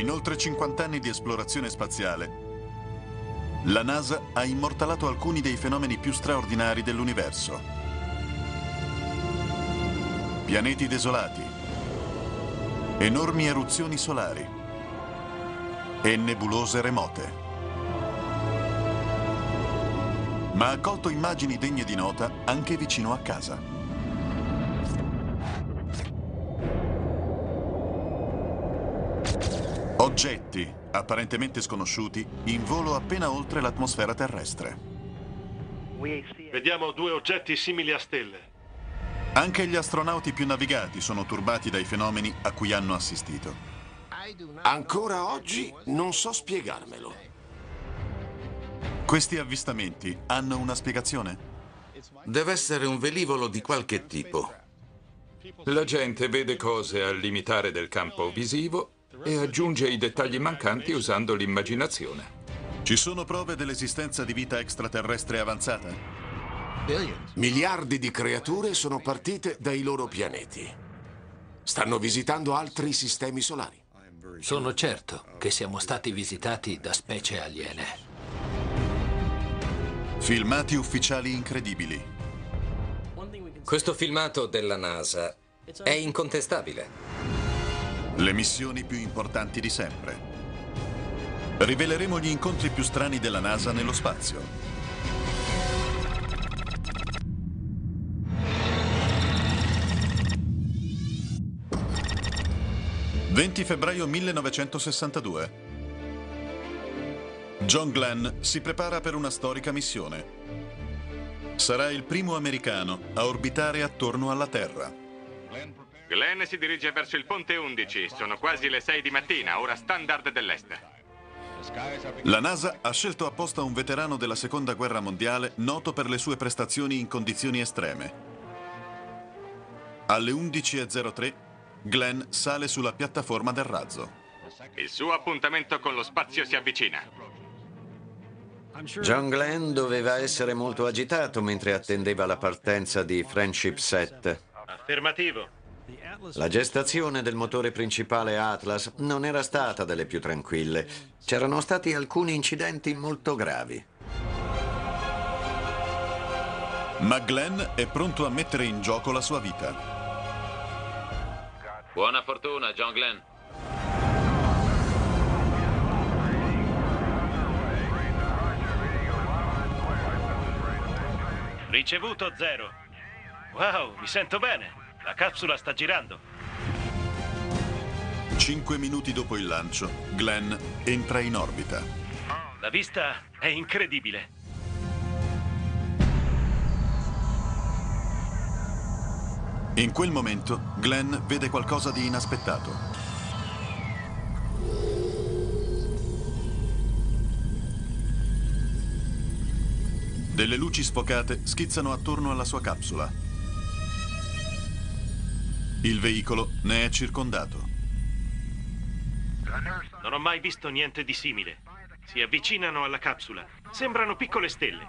In oltre 50 anni di esplorazione spaziale, la NASA ha immortalato alcuni dei fenomeni più straordinari dell'universo. Pianeti desolati, enormi eruzioni solari e nebulose remote. Ma ha colto immagini degne di nota anche vicino a casa. Oggetti, apparentemente sconosciuti, in volo appena oltre l'atmosfera terrestre. Vediamo due oggetti simili a stelle. Anche gli astronauti più navigati sono turbati dai fenomeni a cui hanno assistito. Ancora oggi non so spiegarmelo. Questi avvistamenti hanno una spiegazione? Deve essere un velivolo di qualche tipo. La gente vede cose al limitare del campo visivo e aggiunge i dettagli mancanti usando l'immaginazione. Ci sono prove dell'esistenza di vita extraterrestre avanzata? Miliardi di creature sono partite dai loro pianeti. Stanno visitando altri sistemi solari. Sono certo che siamo stati visitati da specie aliene. Filmati ufficiali incredibili. Questo filmato della NASA è incontestabile. Le missioni più importanti di sempre. Riveleremo gli incontri più strani della NASA nello spazio. «20 febbraio 1962. John Glenn si prepara per una storica missione. Sarà il primo americano a orbitare attorno alla Terra. Glenn si dirige verso il ponte 11. Sono quasi le 6 di mattina, ora standard dell'est. La NASA ha scelto apposta un veterano della Seconda Guerra Mondiale noto per le sue prestazioni in condizioni estreme. Alle 11.03 Glenn sale sulla piattaforma del razzo. Il suo appuntamento con lo spazio si avvicina. John Glenn doveva essere molto agitato mentre attendeva la partenza di Friendship 7. Affermativo. La gestazione del motore principale Atlas non era stata delle più tranquille. C'erano stati alcuni incidenti molto gravi. Ma Glenn è pronto a mettere in gioco la sua vita. Buona fortuna, John Glenn. Ricevuto zero. Wow, mi sento bene. La capsula sta girando. Cinque minuti dopo il lancio, Glenn entra in orbita. La vista è incredibile. In quel momento, Glenn vede qualcosa di inaspettato. Delle luci sfocate schizzano attorno alla sua capsula. Il veicolo ne è circondato. Non ho mai visto niente di simile. Si avvicinano alla capsula. Sembrano piccole stelle.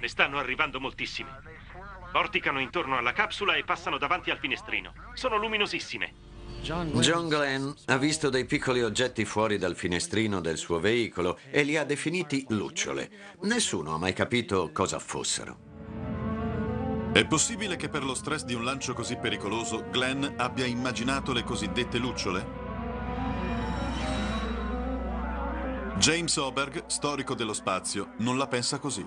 Ne stanno arrivando moltissime. Vorticano intorno alla capsula e passano davanti al finestrino. Sono luminosissime. John Glenn ha visto dei piccoli oggetti fuori dal finestrino del suo veicolo e li ha definiti lucciole. Nessuno ha mai capito cosa fossero. È possibile che per lo stress di un lancio così pericoloso Glenn abbia immaginato le cosiddette lucciole? James Oberg, storico dello spazio, non la pensa così.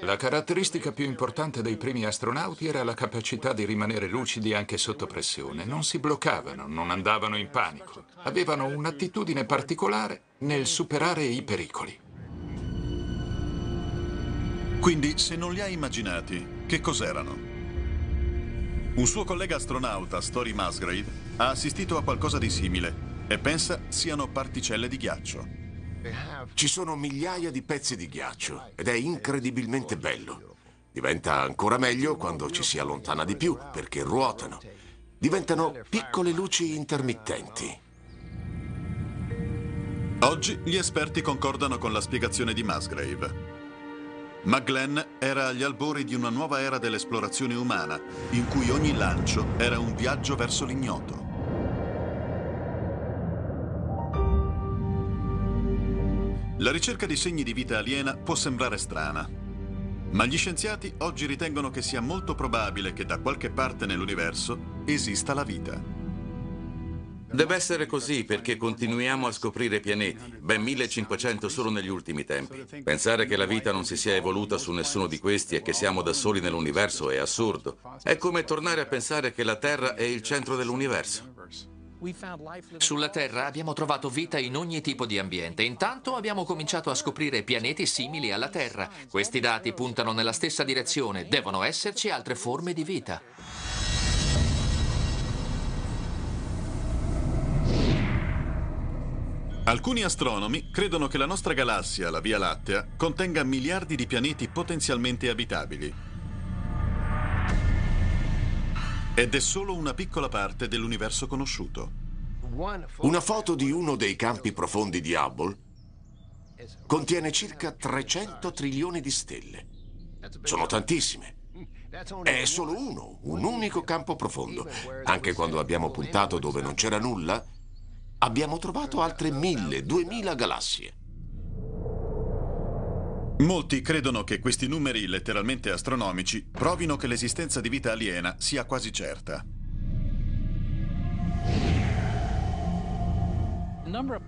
La caratteristica più importante dei primi astronauti era la capacità di rimanere lucidi anche sotto pressione. Non si bloccavano, non andavano in panico. Avevano un'attitudine particolare nel superare i pericoli. Quindi, se non li ha immaginati, che cos'erano? Un suo collega astronauta, Story Musgrave, ha assistito a qualcosa di simile e pensa siano particelle di ghiaccio. Ci sono migliaia di pezzi di ghiaccio ed è incredibilmente bello. Diventa ancora meglio quando ci si allontana di più perché ruotano. Diventano piccole luci intermittenti. Oggi gli esperti concordano con la spiegazione di Musgrave. Ma Glenn era agli albori di una nuova era dell'esplorazione umana, in cui ogni lancio era un viaggio verso l'ignoto. La ricerca di segni di vita aliena può sembrare strana, ma gli scienziati oggi ritengono che sia molto probabile che da qualche parte nell'universo esista la vita. Deve essere così perché continuiamo a scoprire pianeti, ben 1500 solo negli ultimi tempi. Pensare che la vita non si sia evoluta su nessuno di questi e che siamo da soli nell'universo è assurdo. È come tornare a pensare che la Terra è il centro dell'universo. Sulla Terra abbiamo trovato vita in ogni tipo di ambiente. Intanto abbiamo cominciato a scoprire pianeti simili alla Terra. Questi dati puntano nella stessa direzione. Devono esserci altre forme di vita. Alcuni astronomi credono che la nostra galassia, la Via Lattea, contenga miliardi di pianeti potenzialmente abitabili. Ed è solo una piccola parte dell'universo conosciuto. Una foto di uno dei campi profondi di Hubble contiene circa 300 trilioni di stelle. Sono tantissime. È solo uno, un unico campo profondo. Anche quando abbiamo puntato dove non c'era nulla, abbiamo trovato altre mille, duemila galassie. Molti credono che questi numeri letteralmente astronomici provino che l'esistenza di vita aliena sia quasi certa.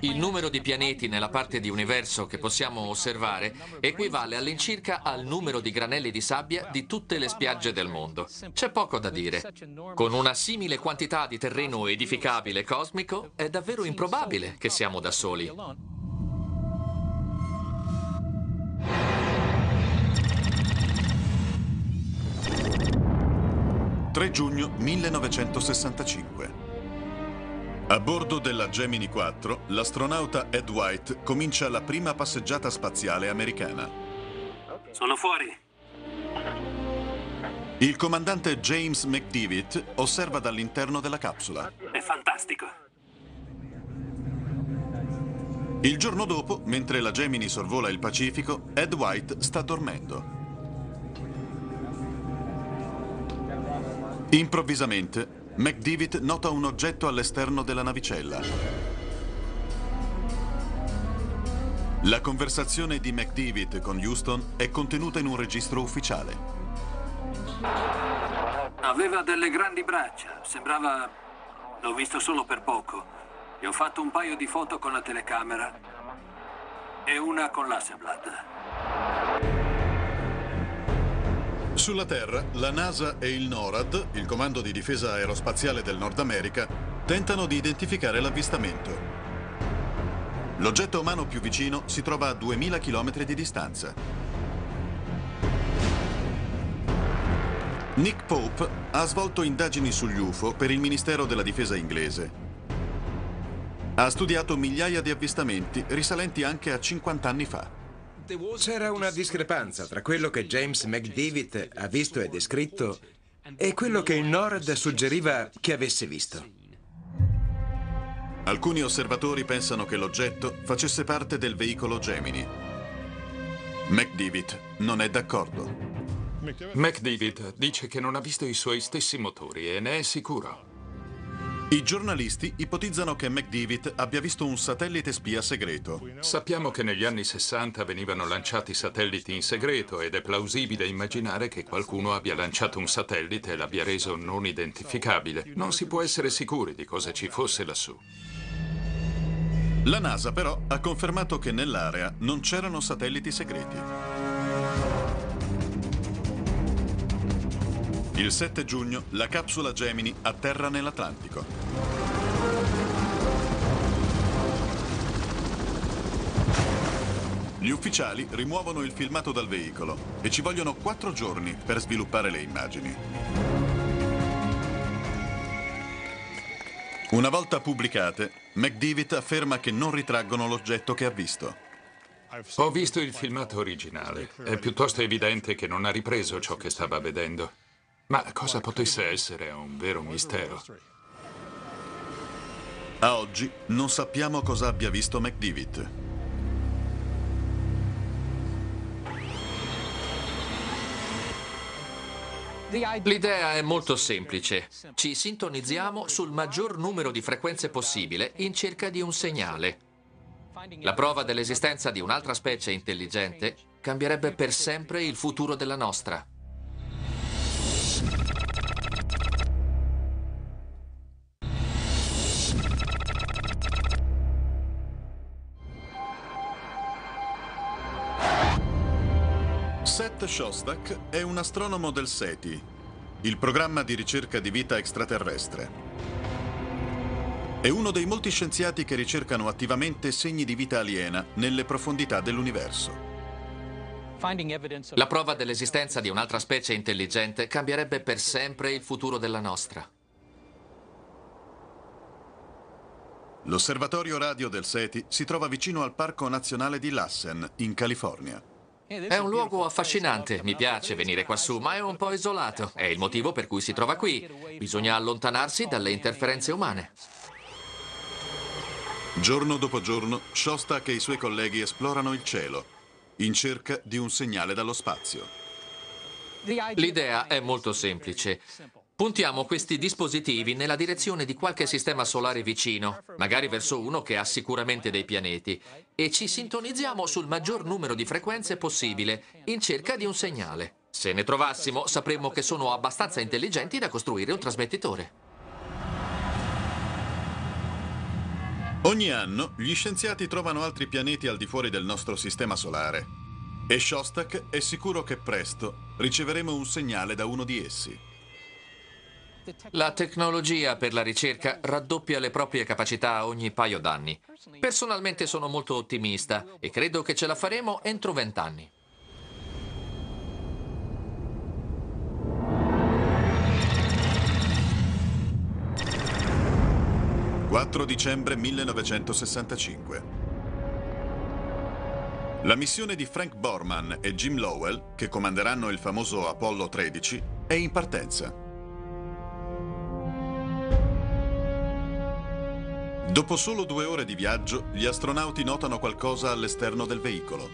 Il numero di pianeti nella parte di universo che possiamo osservare equivale all'incirca al numero di granelli di sabbia di tutte le spiagge del mondo. C'è poco da dire. Con una simile quantità di terreno edificabile cosmico, è davvero improbabile che siamo da soli. 3 giugno 1965. A bordo della Gemini 4, l'astronauta Ed White comincia la prima passeggiata spaziale americana. Sono fuori. Il comandante James McDivitt osserva dall'interno della capsula. È fantastico. Il giorno dopo, mentre la Gemini sorvola il Pacifico, Ed White sta dormendo. Improvvisamente, McDivitt nota un oggetto all'esterno della navicella. La conversazione di McDivitt con Houston è contenuta in un registro ufficiale. Aveva delle grandi braccia, sembrava... L'ho visto solo per poco. Gli ho fatto un paio di foto con la telecamera e una con l'Hasselblad. Sulla Terra, la NASA e il NORAD, il Comando di Difesa Aerospaziale del Nord America, tentano di identificare l'avvistamento. L'oggetto umano più vicino si trova a 2000 km di distanza. Nick Pope ha svolto indagini sugli UFO per il Ministero della Difesa inglese. Ha studiato migliaia di avvistamenti risalenti anche a 50 anni fa. C'era una discrepanza tra quello che James McDavid ha visto e descritto e quello che il Nord suggeriva che avesse visto. Alcuni osservatori pensano che l'oggetto facesse parte del veicolo Gemini. McDavid non è d'accordo. McDavid dice che non ha visto i suoi stessi motori e ne è sicuro. I giornalisti ipotizzano che McDivitt abbia visto un satellite spia segreto. Sappiamo che negli anni 60 venivano lanciati satelliti in segreto ed è plausibile immaginare che qualcuno abbia lanciato un satellite e l'abbia reso non identificabile. Non si può essere sicuri di cosa ci fosse lassù. La NASA però ha confermato che nell'area non c'erano satelliti segreti. Il 7 giugno la capsula Gemini atterra nell'Atlantico. Gli ufficiali rimuovono il filmato dal veicolo e ci vogliono quattro giorni per sviluppare le immagini. Una volta pubblicate, McDivitt afferma che non ritraggono l'oggetto che ha visto. Ho visto il filmato originale. È piuttosto evidente che non ha ripreso ciò che stava vedendo. Ma cosa potesse essere un vero mistero. A oggi non sappiamo cosa abbia visto McDivitt. L'idea è molto semplice. Ci sintonizziamo sul maggior numero di frequenze possibile in cerca di un segnale. La prova dell'esistenza di un'altra specie intelligente cambierebbe per sempre il futuro della nostra. Seth Shostak è un astronomo del SETI, il programma di ricerca di vita extraterrestre. È uno dei molti scienziati che ricercano attivamente segni di vita aliena nelle profondità dell'universo. La prova dell'esistenza di un'altra specie intelligente cambierebbe per sempre il futuro della nostra. L'osservatorio radio del SETI si trova vicino al Parco Nazionale di Lassen, in California. È un luogo affascinante, mi piace venire quassù, ma è un po' isolato. È il motivo per cui si trova qui. Bisogna allontanarsi dalle interferenze umane. Giorno dopo giorno, Shostak e i suoi colleghi esplorano il cielo, in cerca di un segnale dallo spazio. L'idea è molto semplice. Puntiamo questi dispositivi nella direzione di qualche sistema solare vicino, magari verso uno che ha sicuramente dei pianeti, e ci sintonizziamo sul maggior numero di frequenze possibile, in cerca di un segnale. Se ne trovassimo, sapremmo che sono abbastanza intelligenti da costruire un trasmettitore. Ogni anno gli scienziati trovano altri pianeti al di fuori del nostro sistema solare e Shostak è sicuro che presto riceveremo un segnale da uno di essi. La tecnologia per la ricerca raddoppia le proprie capacità ogni paio d'anni. Personalmente sono molto ottimista e credo che ce la faremo entro vent'anni. «4 dicembre 1965». La missione di Frank Borman e Jim Lowell, che comanderanno il famoso Apollo 13, è in partenza. Dopo solo due ore di viaggio, gli astronauti notano qualcosa all'esterno del veicolo.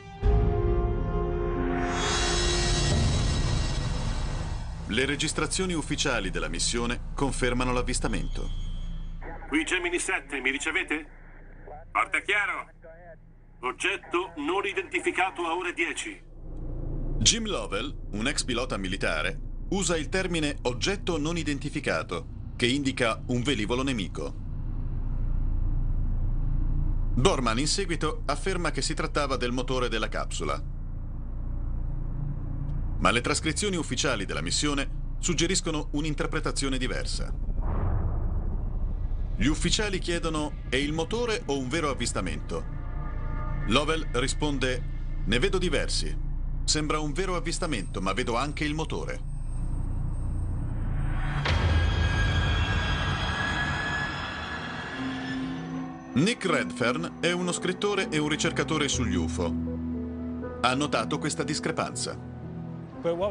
Le registrazioni ufficiali della missione confermano l'avvistamento. Qui Gemini 7, mi ricevete? Porta chiaro. Oggetto non identificato a ore 10. Jim Lovell, un ex pilota militare, usa il termine oggetto non identificato, che indica un velivolo nemico. Borman in seguito afferma che si trattava del motore della capsula. Ma le trascrizioni ufficiali della missione suggeriscono un'interpretazione diversa. Gli ufficiali chiedono è il motore o un vero avvistamento? Lovell risponde ne vedo diversi. Sembra un vero avvistamento, ma vedo anche il motore. Nick Redfern è uno scrittore e un ricercatore sugli UFO. Ha notato questa discrepanza.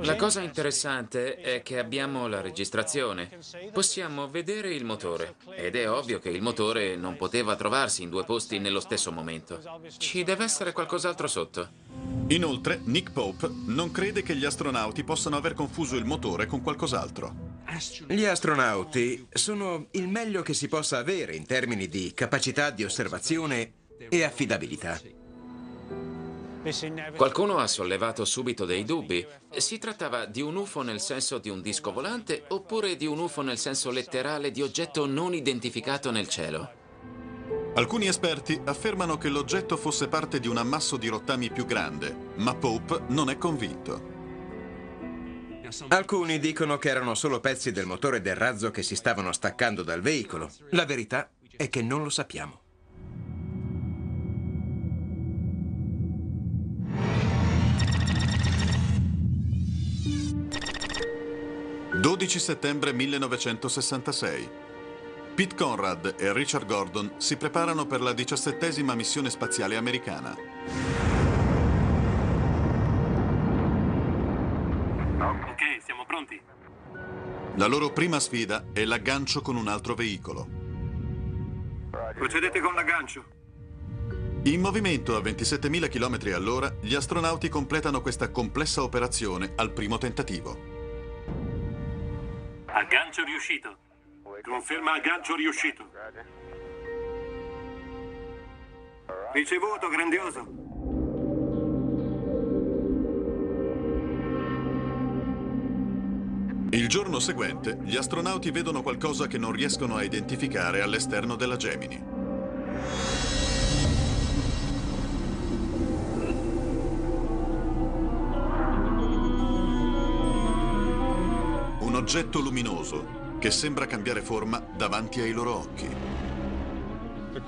La cosa interessante è che abbiamo la registrazione. Possiamo vedere il motore ed è ovvio che il motore non poteva trovarsi in due posti nello stesso momento. Ci deve essere qualcos'altro sotto. Inoltre, Nick Pope non crede che gli astronauti possano aver confuso il motore con qualcos'altro. Gli astronauti sono il meglio che si possa avere in termini di capacità di osservazione e affidabilità. Qualcuno ha sollevato subito dei dubbi. Si trattava di un UFO nel senso di un disco volante oppure di un UFO nel senso letterale di oggetto non identificato nel cielo? Alcuni esperti affermano che l'oggetto fosse parte di un ammasso di rottami più grande, ma Pope non è convinto. Alcuni dicono che erano solo pezzi del motore del razzo che si stavano staccando dal veicolo. La verità è che non lo sappiamo. «12 settembre 1966. Pete Conrad e Richard Gordon si preparano per la diciassettesima missione spaziale americana. Ok, siamo pronti. La loro prima sfida è l'aggancio con un altro veicolo. Procedete con l'aggancio. In movimento a 27.000 km all'ora, gli astronauti completano questa complessa operazione al primo tentativo. Aggancio riuscito. Conferma aggancio riuscito. Ricevuto, grandioso. Il giorno seguente, gli astronauti vedono qualcosa che non riescono a identificare all'esterno della Gemini. Un oggetto luminoso che sembra cambiare forma davanti ai loro occhi.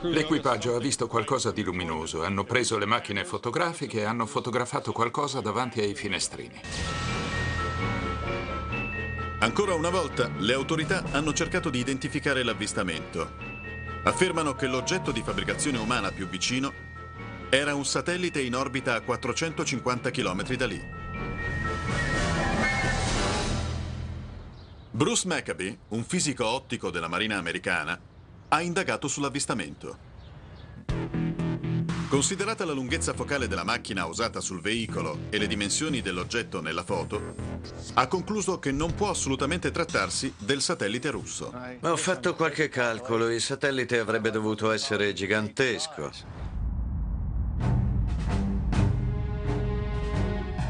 L'equipaggio ha visto qualcosa di luminoso, hanno preso le macchine fotografiche e hanno fotografato qualcosa davanti ai finestrini. Ancora una volta, le autorità hanno cercato di identificare l'avvistamento. Affermano che l'oggetto di fabbricazione umana più vicino era un satellite in orbita a 450 km da lì. Bruce Maccabee, un fisico ottico della Marina americana, ha indagato sull'avvistamento. Considerata la lunghezza focale della macchina usata sul veicolo e le dimensioni dell'oggetto nella foto, ha concluso che non può assolutamente trattarsi del satellite russo. Ho fatto qualche calcolo, il satellite avrebbe dovuto essere gigantesco.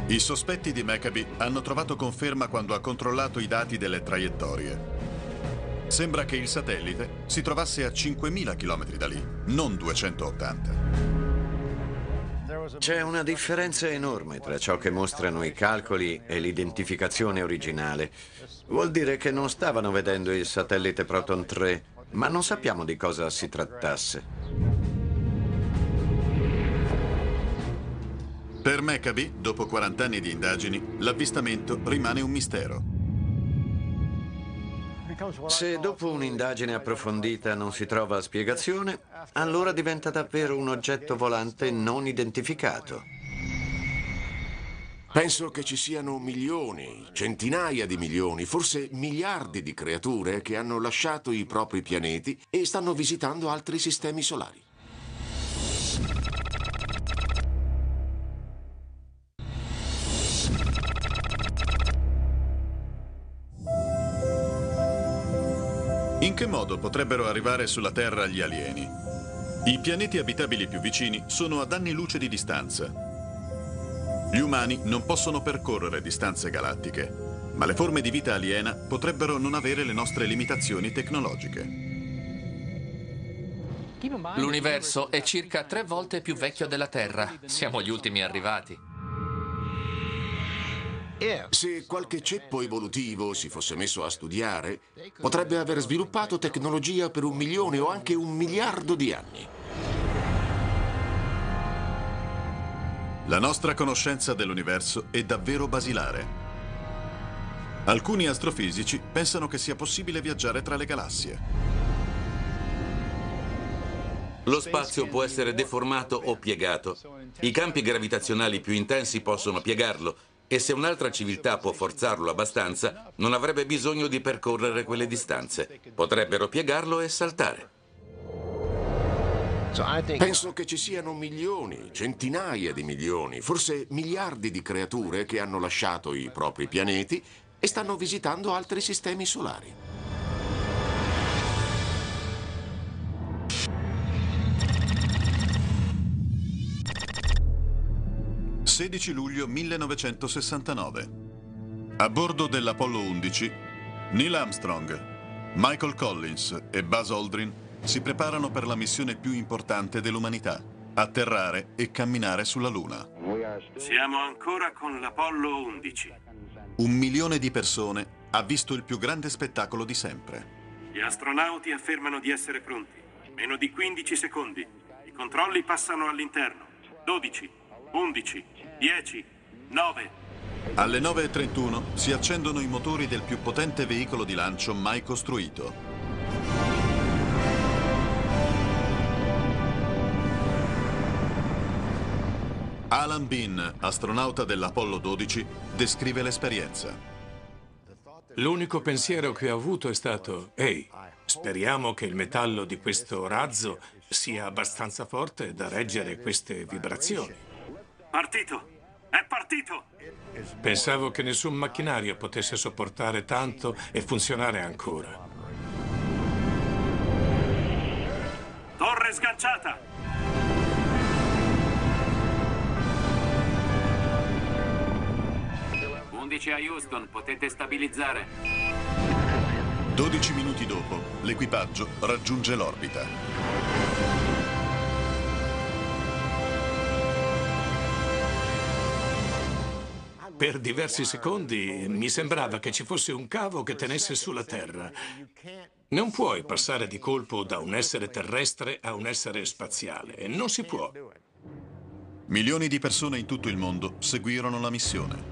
I sospetti di Maccabee hanno trovato conferma quando ha controllato i dati delle traiettorie. Sembra che il satellite si trovasse a 5.000 km da lì, non 280. C'è una differenza enorme tra ciò che mostrano i calcoli e l'identificazione originale. Vuol dire che non stavano vedendo il satellite Proton 3, ma non sappiamo di cosa si trattasse. Per Maccabee, dopo 40 anni di indagini, l'avvistamento rimane un mistero. Se dopo un'indagine approfondita non si trova spiegazione, allora diventa davvero un oggetto volante non identificato. Penso che ci siano milioni, centinaia di milioni, forse miliardi di creature che hanno lasciato i propri pianeti e stanno visitando altri sistemi solari. Che modo potrebbero arrivare sulla Terra gli alieni? I pianeti abitabili più vicini sono ad anni luce di distanza. Gli umani non possono percorrere distanze galattiche, ma le forme di vita aliena potrebbero non avere le nostre limitazioni tecnologiche. L'universo è circa tre volte più vecchio della Terra. Siamo gli ultimi arrivati. Se qualche ceppo evolutivo si fosse messo a studiare, potrebbe aver sviluppato tecnologia per un milione o anche un miliardo di anni. La nostra conoscenza dell'universo è davvero basilare. Alcuni astrofisici pensano che sia possibile viaggiare tra le galassie. Lo spazio può essere deformato o piegato. I campi gravitazionali più intensi possono piegarlo e se un'altra civiltà può forzarlo abbastanza, non avrebbe bisogno di percorrere quelle distanze. Potrebbero piegarlo e saltare. Penso che ci siano milioni, centinaia di milioni, forse miliardi di creature che hanno lasciato i propri pianeti e stanno visitando altri sistemi solari. 16 luglio 1969. A bordo dell'Apollo 11, Neil Armstrong, Michael Collins e Buzz Aldrin si preparano per la missione più importante dell'umanità, atterrare e camminare sulla Luna. Siamo ancora con l'Apollo 11. Un milione di persone ha visto il più grande spettacolo di sempre. Gli astronauti affermano di essere pronti. Meno di 15 secondi. I controlli passano all'interno. 12, 11, 10, 9. Alle 9.31 si accendono i motori del più potente veicolo di lancio mai costruito. Alan Bean, astronauta dell'Apollo 12, descrive l'esperienza. L'unico pensiero che ho avuto è stato, ehi, speriamo che il metallo di questo razzo sia abbastanza forte da reggere queste vibrazioni. Partito! È partito! Pensavo che nessun macchinario potesse sopportare tanto e funzionare ancora. Torre sganciata! Undici a Houston, potete stabilizzare. 12 minuti dopo, l'equipaggio raggiunge l'orbita. Per diversi secondi mi sembrava che ci fosse un cavo che tenesse sulla Terra. Non puoi passare di colpo da un essere terrestre a un essere spaziale. Non si può. Milioni di persone in tutto il mondo seguirono la missione.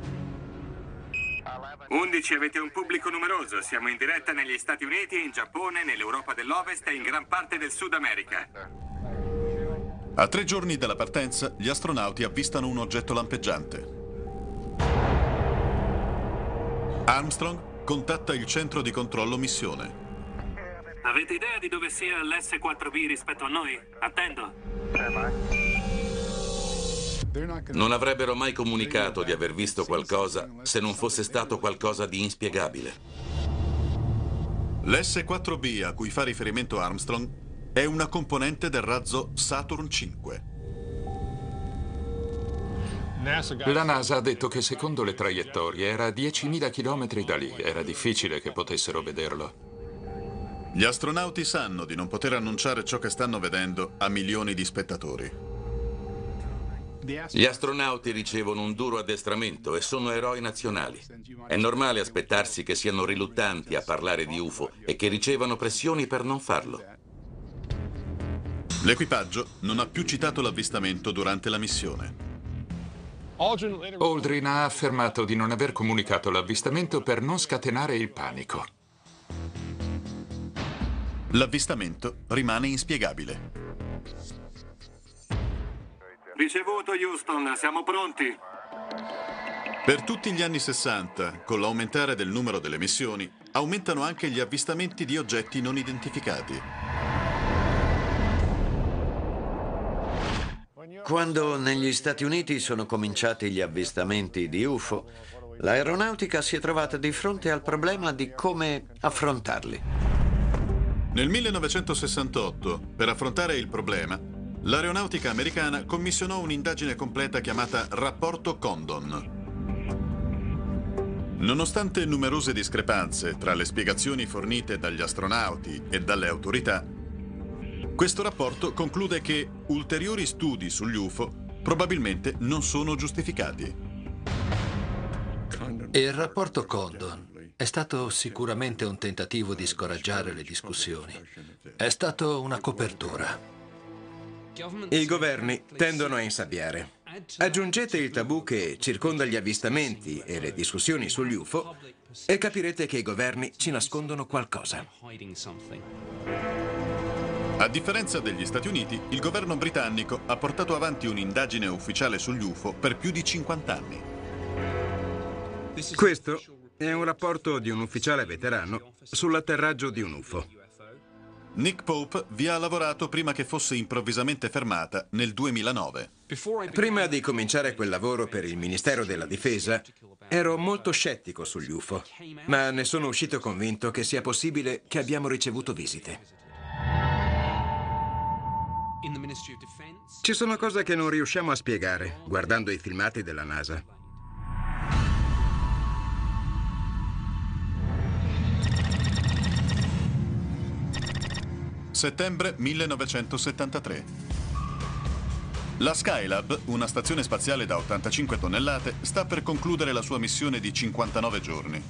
11 avete un pubblico numeroso. Siamo in diretta negli Stati Uniti, in Giappone, nell'Europa dell'Ovest e in gran parte del Sud America. A tre giorni dalla partenza, gli astronauti avvistano un oggetto lampeggiante. Armstrong contatta il centro di controllo missione. Avete idea di dove sia l'S4B rispetto a noi? Attendo. Non avrebbero mai comunicato di aver visto qualcosa se non fosse stato qualcosa di inspiegabile. L'S4B a cui fa riferimento Armstrong è una componente del razzo Saturn V. La NASA ha detto che secondo le traiettorie era a 10.000 km da lì. Era difficile che potessero vederlo. Gli astronauti sanno di non poter annunciare ciò che stanno vedendo a milioni di spettatori. Gli astronauti ricevono un duro addestramento e sono eroi nazionali. È normale aspettarsi che siano riluttanti a parlare di UFO e che ricevano pressioni per non farlo. L'equipaggio non ha più citato l'avvistamento durante la missione. Aldrin ha affermato di non aver comunicato l'avvistamento per non scatenare il panico. L'avvistamento rimane inspiegabile. Ricevuto Houston, siamo pronti. Per tutti gli anni 60, con l'aumentare del numero delle missioni, aumentano anche gli avvistamenti di oggetti non identificati. Quando negli Stati Uniti sono cominciati gli avvistamenti di UFO, l'aeronautica si è trovata di fronte al problema di come affrontarli. Nel 1968, per affrontare il problema, l'aeronautica americana commissionò un'indagine completa chiamata Rapporto Condon. Nonostante numerose discrepanze tra le spiegazioni fornite dagli astronauti e dalle autorità, questo rapporto conclude che ulteriori studi sugli UFO probabilmente non sono giustificati. Il rapporto Condon è stato sicuramente un tentativo di scoraggiare le discussioni. È stato una copertura. I governi tendono a insabbiare. Aggiungete il tabù che circonda gli avvistamenti e le discussioni sugli UFO e capirete che i governi ci nascondono qualcosa. A differenza degli Stati Uniti, il governo britannico ha portato avanti un'indagine ufficiale sugli UFO per più di 50 anni. Questo è un rapporto di un ufficiale veterano sull'atterraggio di un UFO. Nick Pope vi ha lavorato prima che fosse improvvisamente fermata nel 2009. Prima di cominciare quel lavoro per il Ministero della Difesa, ero molto scettico sugli UFO, ma ne sono uscito convinto che sia possibile che abbiamo ricevuto visite. Ci sono cose che non riusciamo a spiegare guardando i filmati della NASA. Settembre 1973. La Skylab, una stazione spaziale da 85 tonnellate, sta per concludere la sua missione di 59 giorni.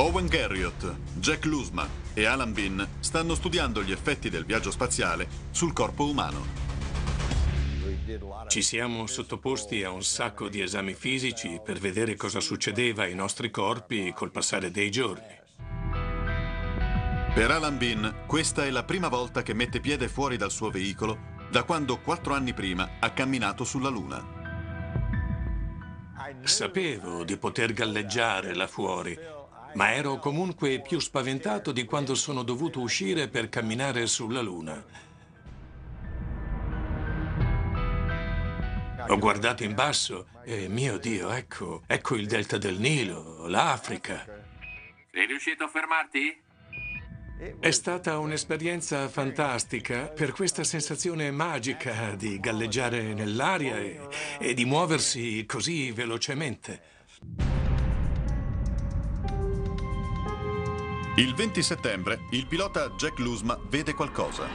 Owen Garriott, Jack Lusma e Alan Bean stanno studiando gli effetti del viaggio spaziale sul corpo umano. Ci siamo sottoposti a un sacco di esami fisici per vedere cosa succedeva ai nostri corpi col passare dei giorni. Per Alan Bean, questa è la prima volta che mette piede fuori dal suo veicolo da quando quattro anni prima ha camminato sulla Luna. Sapevo di poter galleggiare là fuori, ma ero comunque più spaventato di quando sono dovuto uscire per camminare sulla Luna. Ho guardato in basso e, mio Dio, ecco, ecco il delta del Nilo, l'Africa. Sei riuscito a fermarti? È stata un'esperienza fantastica per questa sensazione magica di galleggiare nell'aria e, e di muoversi così velocemente. Il 20 settembre il pilota Jack Lusma vede qualcosa.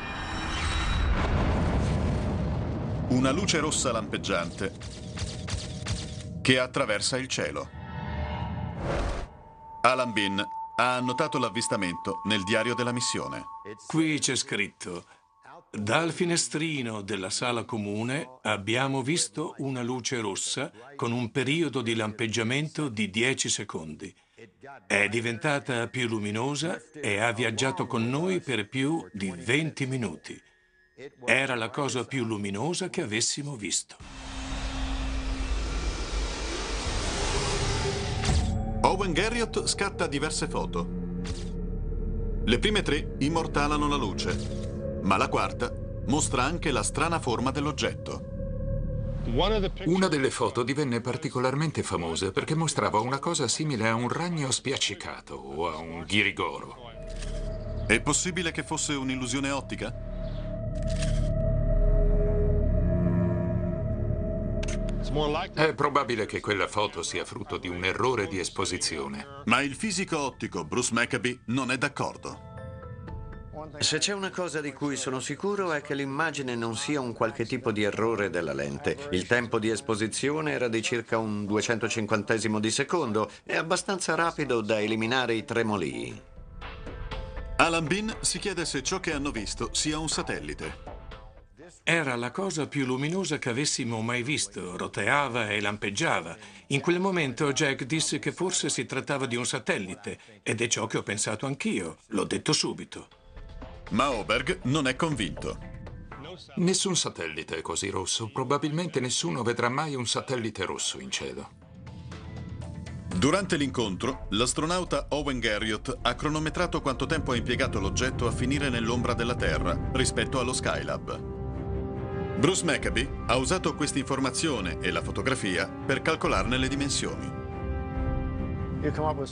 Una luce rossa lampeggiante che attraversa il cielo. Alan Bean ha annotato l'avvistamento nel diario della missione. Qui c'è scritto, dal finestrino della sala comune abbiamo visto una luce rossa con un periodo di lampeggiamento di 10 secondi. È diventata più luminosa e ha viaggiato con noi per più di 20 minuti. Era la cosa più luminosa che avessimo visto. Owen Garriott scatta diverse foto. Le prime tre immortalano la luce, ma la quarta mostra anche la strana forma dell'oggetto. Una delle foto divenne particolarmente famosa perché mostrava una cosa simile a un ragno spiaccicato o a un ghirigoro. È possibile che fosse un'illusione ottica? È probabile che quella foto sia frutto di un errore di esposizione. Ma il fisico ottico Bruce Maccabee non è d'accordo. Se c'è una cosa di cui sono sicuro è che l'immagine non sia un qualche tipo di errore della lente. Il tempo di esposizione era di circa un 250 di secondo e abbastanza rapido da eliminare i tremolii. Alan Bean si chiede se ciò che hanno visto sia un satellite. Era la cosa più luminosa che avessimo mai visto, roteava e lampeggiava. In quel momento Jack disse che forse si trattava di un satellite ed è ciò che ho pensato anch'io. L'ho detto subito. Ma Oberg non è convinto. Nessun satellite è così rosso. Probabilmente nessuno vedrà mai un satellite rosso in cielo. Durante l'incontro, l'astronauta Owen Garriott ha cronometrato quanto tempo ha impiegato l'oggetto a finire nell'ombra della Terra rispetto allo Skylab. Bruce Maccabee ha usato questa informazione e la fotografia per calcolarne le dimensioni.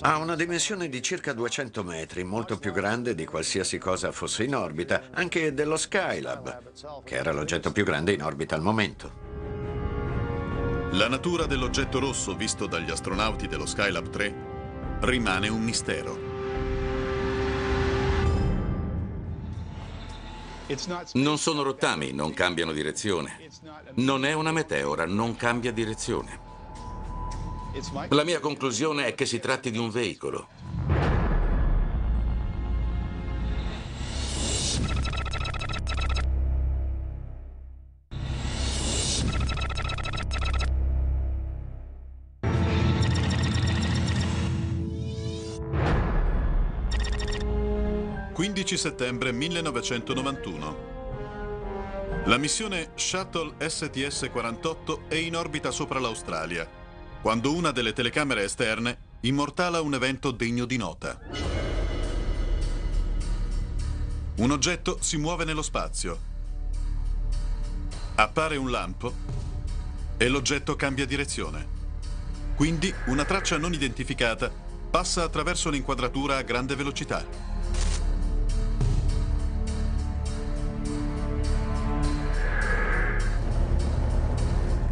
Ha una dimensione di circa 200 metri, molto più grande di qualsiasi cosa fosse in orbita, anche dello Skylab, che era l'oggetto più grande in orbita al momento. La natura dell'oggetto rosso visto dagli astronauti dello Skylab 3 rimane un mistero. Non sono rottami, non cambiano direzione. Non è una meteora, non cambia direzione. La mia conclusione è che si tratti di un veicolo. «15 settembre 1991. La missione Shuttle STS-48 è in orbita sopra l'Australia quando una delle telecamere esterne immortala un evento degno di nota. Un oggetto si muove nello spazio. Appare un lampo e l'oggetto cambia direzione. Quindi una traccia non identificata passa attraverso l'inquadratura a grande velocità.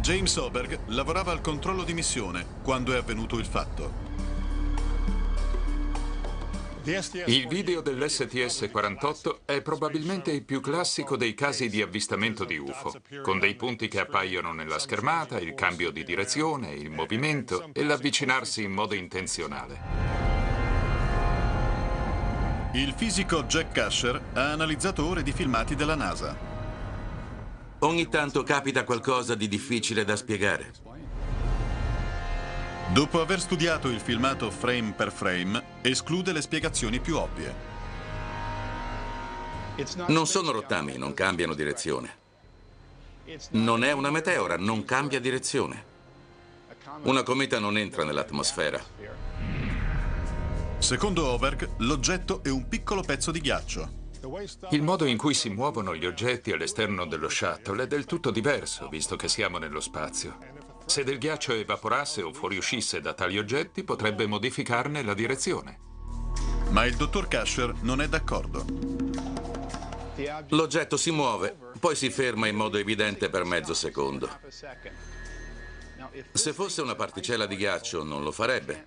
James Oberg lavorava al controllo di missione quando è avvenuto il fatto. Il video dell'STS-48 è probabilmente il più classico dei casi di avvistamento di UFO, con dei punti che appaiono nella schermata, il cambio di direzione, il movimento e l'avvicinarsi in modo intenzionale. Il fisico Jack Casher ha analizzato ore di filmati della NASA. Ogni tanto capita qualcosa di difficile da spiegare. Dopo aver studiato il filmato frame per frame, esclude le spiegazioni più ovvie. Non sono rottami, non cambiano direzione. Non è una meteora, non cambia direzione. Una cometa non entra nell'atmosfera. Secondo Oberg, l'oggetto è un piccolo pezzo di ghiaccio. Il modo in cui si muovono gli oggetti all'esterno dello shuttle è del tutto diverso, visto che siamo nello spazio. Se del ghiaccio evaporasse o fuoriuscisse da tali oggetti, potrebbe modificarne la direzione. Ma il dottor Kasher non è d'accordo. L'oggetto si muove, poi si ferma in modo evidente per mezzo secondo. Se fosse una particella di ghiaccio non lo farebbe.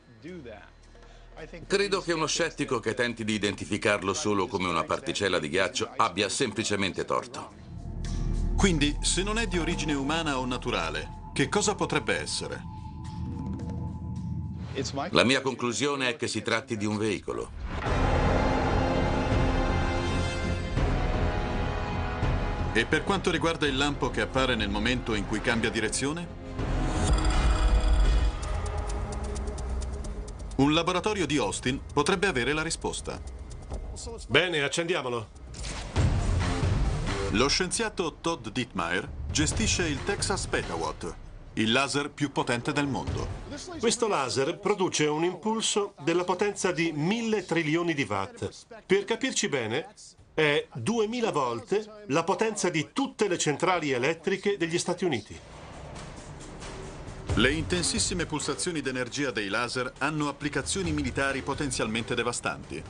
Credo che uno scettico che tenti di identificarlo solo come una particella di ghiaccio abbia semplicemente torto. Quindi, se non è di origine umana o naturale, che cosa potrebbe essere? La mia conclusione è che si tratti di un veicolo. E per quanto riguarda il lampo che appare nel momento in cui cambia direzione? Un laboratorio di Austin potrebbe avere la risposta. Bene, accendiamolo. Lo scienziato Todd Dittmeier gestisce il Texas Petawatt, il laser più potente del mondo. Questo laser produce un impulso della potenza di mille trilioni di watt. Per capirci bene, è 2000 volte la potenza di tutte le centrali elettriche degli Stati Uniti. Le intensissime pulsazioni d'energia dei laser hanno applicazioni militari potenzialmente devastanti.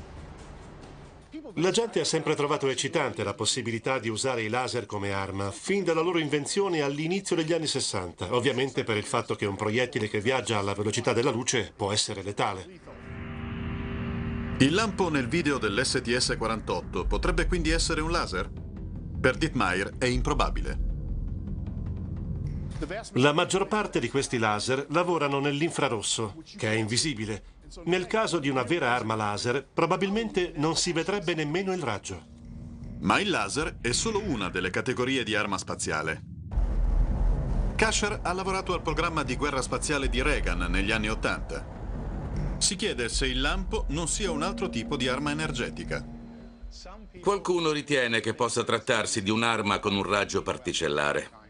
La gente ha sempre trovato eccitante la possibilità di usare i laser come arma, fin dalla loro invenzione all'inizio degli anni 60, ovviamente per il fatto che un proiettile che viaggia alla velocità della luce può essere letale. Il lampo nel video dell'STS-48 potrebbe quindi essere un laser? Per Dittmeier è improbabile. La maggior parte di questi laser lavorano nell'infrarosso, che è invisibile. Nel caso di una vera arma laser, probabilmente non si vedrebbe nemmeno il raggio. Ma il laser è solo una delle categorie di arma spaziale. Kasher ha lavorato al programma di guerra spaziale di Reagan negli anni Ottanta. Si chiede se il lampo non sia un altro tipo di arma energetica. Qualcuno ritiene che possa trattarsi di un'arma con un raggio particellare.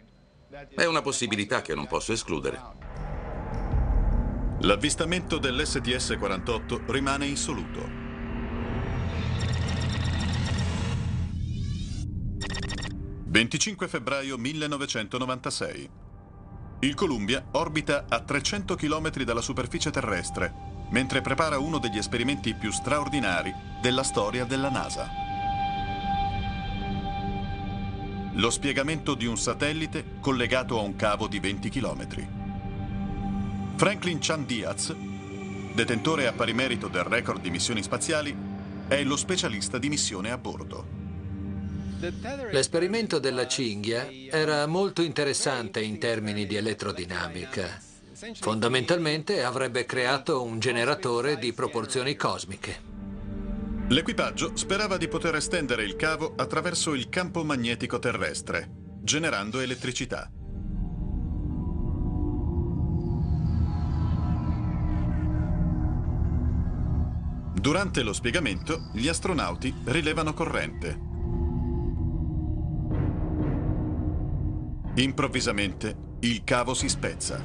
È una possibilità che non posso escludere. L'avvistamento dell'STS-48 rimane insoluto. «25 febbraio 1996. Il Columbia orbita a 300 km dalla superficie terrestre, mentre prepara uno degli esperimenti più straordinari della storia della NASA. Lo spiegamento di un satellite collegato a un cavo di 20 km. Franklin Chan Diaz, detentore a pari merito del record di missioni spaziali, è lo specialista di missione a bordo. L'esperimento della cinghia era molto interessante in termini di elettrodinamica. Fondamentalmente avrebbe creato un generatore di proporzioni cosmiche. L'equipaggio sperava di poter estendere il cavo attraverso il campo magnetico terrestre, generando elettricità. Durante lo spiegamento, gli astronauti rilevano corrente. Improvvisamente, il cavo si spezza.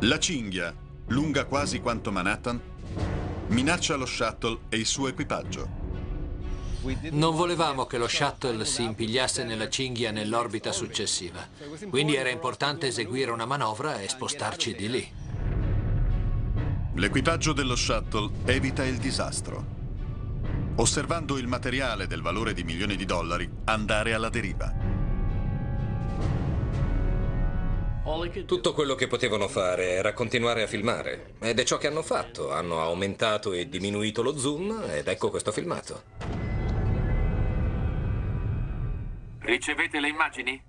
La cinghia, lunga quasi quanto Manhattan, minaccia lo shuttle e il suo equipaggio. Non volevamo che lo shuttle si impigliasse nella cinghia nell'orbita successiva, quindi era importante eseguire una manovra e spostarci di lì. L'equipaggio dello shuttle evita il disastro, osservando il materiale del valore di milioni di dollari andare alla deriva. Tutto quello che potevano fare era continuare a filmare. Ed è ciò che hanno fatto. Hanno aumentato e diminuito lo zoom ed ecco questo filmato. Ricevete le immagini?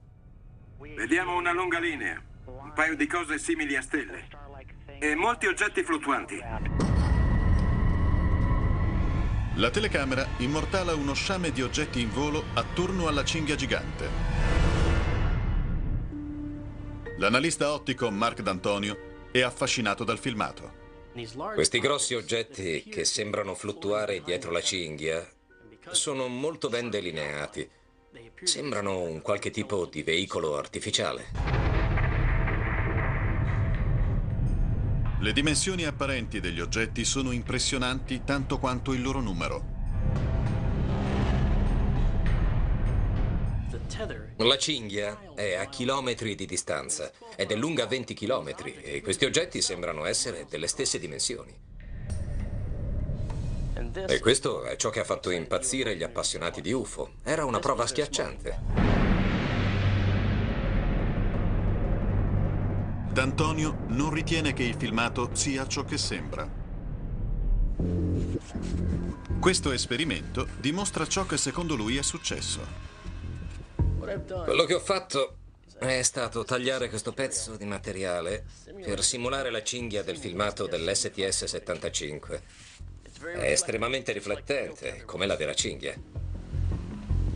Vediamo una lunga linea, un paio di cose simili a stelle e molti oggetti fluttuanti. La telecamera immortala uno sciame di oggetti in volo attorno alla cinghia gigante. L'analista ottico Mark D'Antonio è affascinato dal filmato. Questi grossi oggetti che sembrano fluttuare dietro la cinghia sono molto ben delineati. Sembrano un qualche tipo di veicolo artificiale. Le dimensioni apparenti degli oggetti sono impressionanti tanto quanto il loro numero. La cinghia è a chilometri di distanza ed è lunga 20 chilometri e questi oggetti sembrano essere delle stesse dimensioni. E questo è ciò che ha fatto impazzire gli appassionati di UFO. Era una prova schiacciante. D'Antonio non ritiene che il filmato sia ciò che sembra. Questo esperimento dimostra ciò che secondo lui è successo. Quello che ho fatto è stato tagliare questo pezzo di materiale per simulare la cinghia del filmato dell'STS-75. È estremamente riflettente, come la vera cinghia.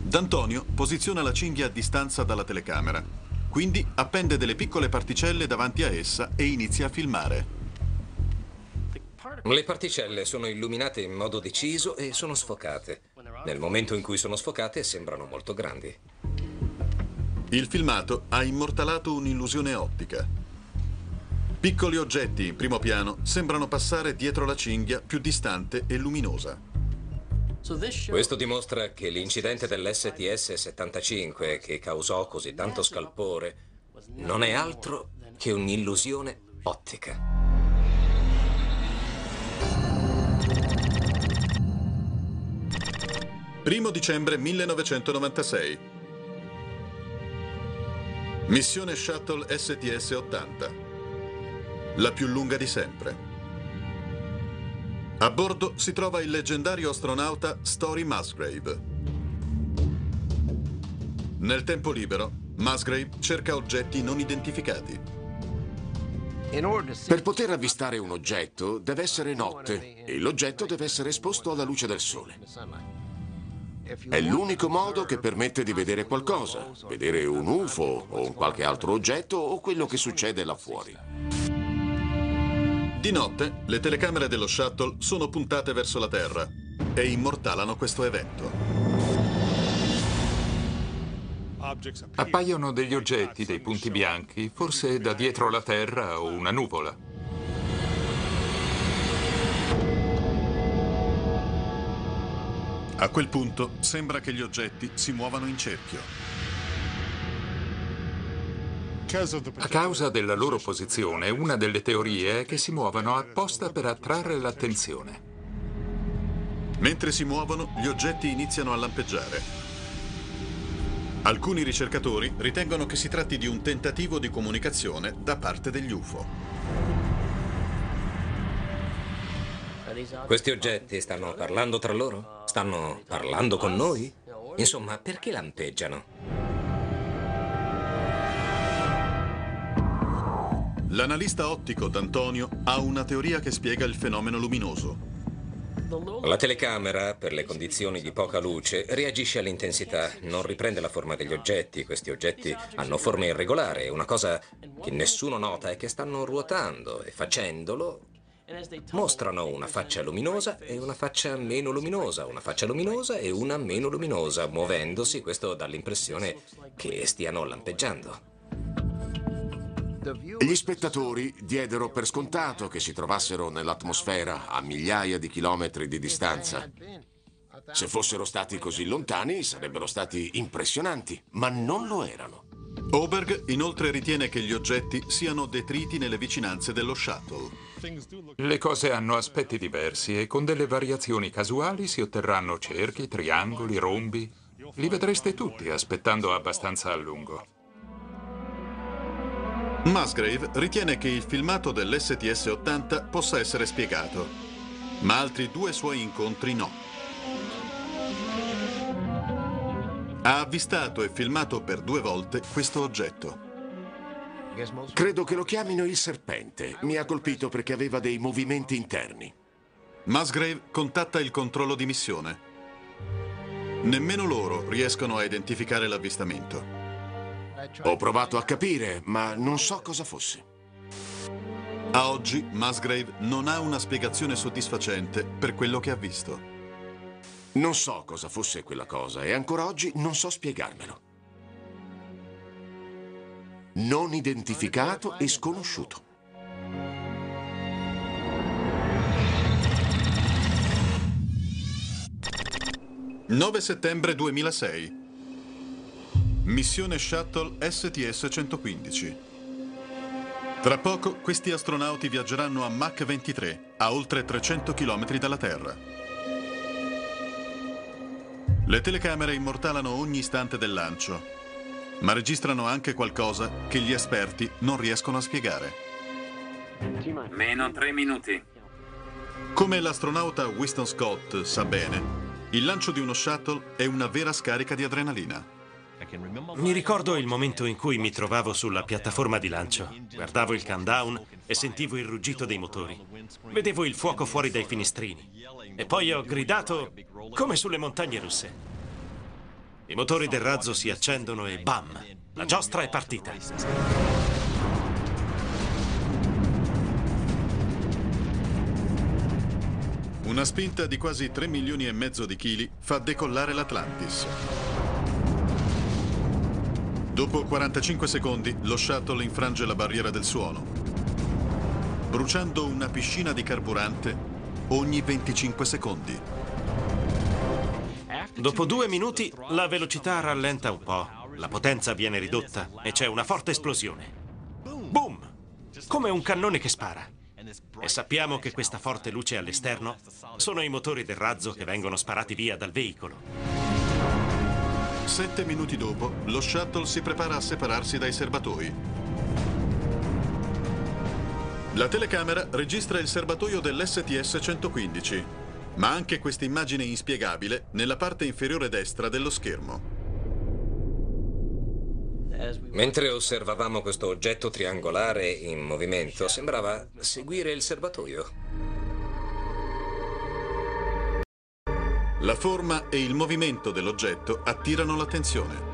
D'Antonio posiziona la cinghia a distanza dalla telecamera, quindi appende delle piccole particelle davanti a essa e inizia a filmare. Le particelle sono illuminate in modo deciso e sono sfocate. Nel momento in cui sono sfocate sembrano molto grandi. Il filmato ha immortalato un'illusione ottica. Piccoli oggetti in primo piano sembrano passare dietro la cinghia più distante e luminosa. Questo dimostra che l'incidente dell'STS-75 che causò così tanto scalpore non è altro che un'illusione ottica. Primo dicembre 1996. Missione Shuttle STS-80. La più lunga di sempre. A bordo si trova il leggendario astronauta Story Musgrave. Nel tempo libero, Musgrave cerca oggetti non identificati. Per poter avvistare un oggetto deve essere notte e l'oggetto deve essere esposto alla luce del sole. È l'unico modo che permette di vedere qualcosa, vedere un UFO o un qualche altro oggetto o quello che succede là fuori. Di notte, le telecamere dello shuttle sono puntate verso la Terra e immortalano questo evento. Appaiono degli oggetti, dei punti bianchi, forse da dietro la Terra o una nuvola. A quel punto sembra che gli oggetti si muovano in cerchio. A causa della loro posizione, una delle teorie è che si muovano apposta per attrarre l'attenzione. Mentre si muovono, gli oggetti iniziano a lampeggiare. Alcuni ricercatori ritengono che si tratti di un tentativo di comunicazione da parte degli UFO. Questi oggetti stanno parlando tra loro? Stanno parlando con noi? Insomma, perché lampeggiano? L'analista ottico D'Antonio ha una teoria che spiega il fenomeno luminoso. La telecamera, per le condizioni di poca luce, reagisce all'intensità, non riprende la forma degli oggetti. Questi oggetti hanno forma irregolare. Una cosa che nessuno nota è che stanno ruotando e facendolo mostrano una faccia luminosa e una faccia meno luminosa, una faccia luminosa e una meno luminosa. Muovendosi, questo dà l'impressione che stiano lampeggiando. Gli spettatori diedero per scontato che si trovassero nell'atmosfera a migliaia di chilometri di distanza. Se fossero stati così lontani sarebbero stati impressionanti, ma non lo erano. Oberg inoltre ritiene che gli oggetti siano detriti nelle vicinanze dello shuttle. Le cose hanno aspetti diversi e con delle variazioni casuali si otterranno cerchi, triangoli, rombi. Li vedreste tutti aspettando abbastanza a lungo. Musgrave ritiene che il filmato dell'STS-80 possa essere spiegato, ma altri due suoi incontri no. Ha avvistato e filmato per due volte questo oggetto. Credo che lo chiamino il serpente. Mi ha colpito perché aveva dei movimenti interni. Musgrave contatta il controllo di missione. Nemmeno loro riescono a identificare l'avvistamento. Ho provato a capire, ma non so cosa fosse. A oggi Musgrave non ha una spiegazione soddisfacente per quello che ha visto. Non so cosa fosse quella cosa e ancora oggi non so spiegarmelo. Non identificato e sconosciuto. «9 settembre 2006. Missione Shuttle STS-115. Tra poco questi astronauti viaggeranno a Mach 23, a oltre 300 km dalla Terra. Le telecamere immortalano ogni istante del lancio. Ma registrano anche qualcosa che gli esperti non riescono a spiegare. Meno tre minuti. Come l'astronauta Winston Scott sa bene, il lancio di uno shuttle è una vera scarica di adrenalina. Mi ricordo il momento in cui mi trovavo sulla piattaforma di lancio. Guardavo il countdown e sentivo il ruggito dei motori. Vedevo il fuoco fuori dai finestrini. E poi ho gridato come sulle montagne russe. I motori del razzo si accendono e bam! La giostra è partita. Una spinta di quasi 3 milioni e mezzo di chili fa decollare l'Atlantis. Dopo 45 secondi, lo shuttle infrange la barriera del suono, bruciando una piscina di carburante ogni 25 secondi. Dopo due minuti la velocità rallenta un po', la potenza viene ridotta e c'è una forte esplosione. Boom! Come un cannone che spara. E sappiamo che questa forte luce all'esterno sono i motori del razzo che vengono sparati via dal veicolo. Sette minuti dopo, lo shuttle si prepara a separarsi dai serbatoi. La telecamera registra il serbatoio dell'STS-115, ma anche questa immagine inspiegabile nella parte inferiore destra dello schermo. Mentre osservavamo questo oggetto triangolare in movimento, sembrava seguire il serbatoio. La forma e il movimento dell'oggetto attirano l'attenzione.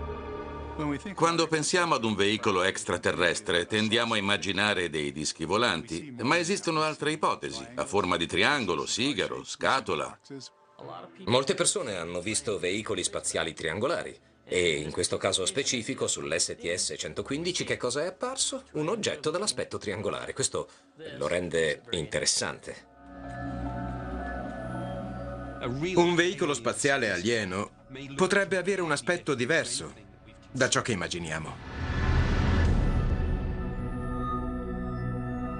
Quando pensiamo ad un veicolo extraterrestre tendiamo a immaginare dei dischi volanti, ma esistono altre ipotesi, a forma di triangolo, sigaro, scatola. Molte persone hanno visto veicoli spaziali triangolari e in questo caso specifico sull'STS 115 che cosa è apparso? Un oggetto dall'aspetto triangolare. Questo lo rende interessante. Un veicolo spaziale alieno potrebbe avere un aspetto diverso da ciò che immaginiamo.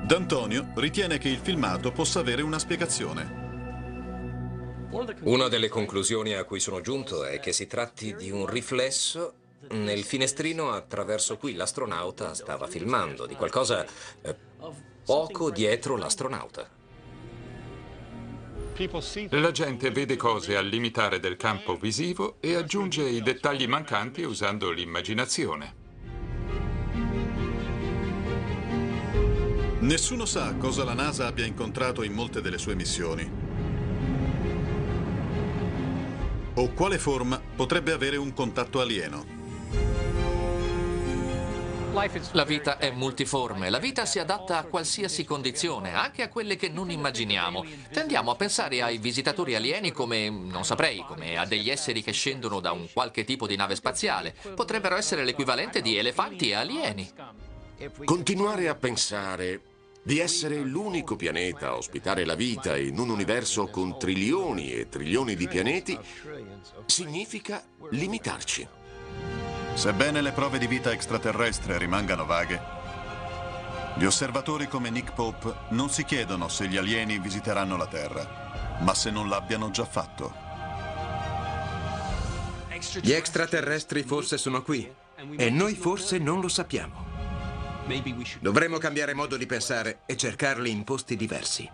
D'Antonio ritiene che il filmato possa avere una spiegazione. Una delle conclusioni a cui sono giunto è che si tratti di un riflesso nel finestrino attraverso cui l'astronauta stava filmando, di qualcosa eh, poco dietro l'astronauta. La gente vede cose al limitare del campo visivo e aggiunge i dettagli mancanti usando l'immaginazione. Nessuno sa cosa la NASA abbia incontrato in molte delle sue missioni. O quale forma potrebbe avere un contatto alieno. La vita è multiforme, la vita si adatta a qualsiasi condizione, anche a quelle che non immaginiamo. Tendiamo a pensare ai visitatori alieni come, non saprei, come a degli esseri che scendono da un qualche tipo di nave spaziale. Potrebbero essere l'equivalente di elefanti e alieni. Continuare a pensare di essere l'unico pianeta a ospitare la vita in un universo con trilioni e trilioni di pianeti significa limitarci. Sebbene le prove di vita extraterrestre rimangano vaghe, gli osservatori come Nick Pope non si chiedono se gli alieni visiteranno la Terra, ma se non l'abbiano già fatto. Gli extraterrestri forse sono qui e noi forse non lo sappiamo. Dovremmo cambiare modo di pensare e cercarli in posti diversi.